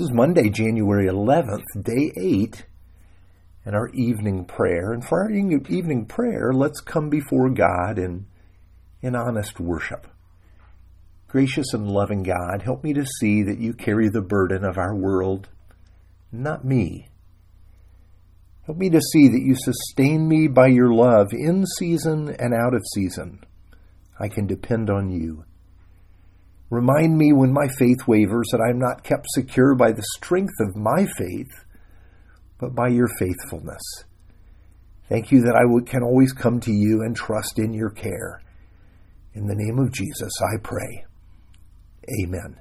This is Monday, January 11th, day 8, and our evening prayer. And for our evening prayer, let's come before God in, in honest worship. Gracious and loving God, help me to see that you carry the burden of our world, not me. Help me to see that you sustain me by your love in season and out of season. I can depend on you. Remind me when my faith wavers that I am not kept secure by the strength of my faith, but by your faithfulness. Thank you that I can always come to you and trust in your care. In the name of Jesus, I pray. Amen.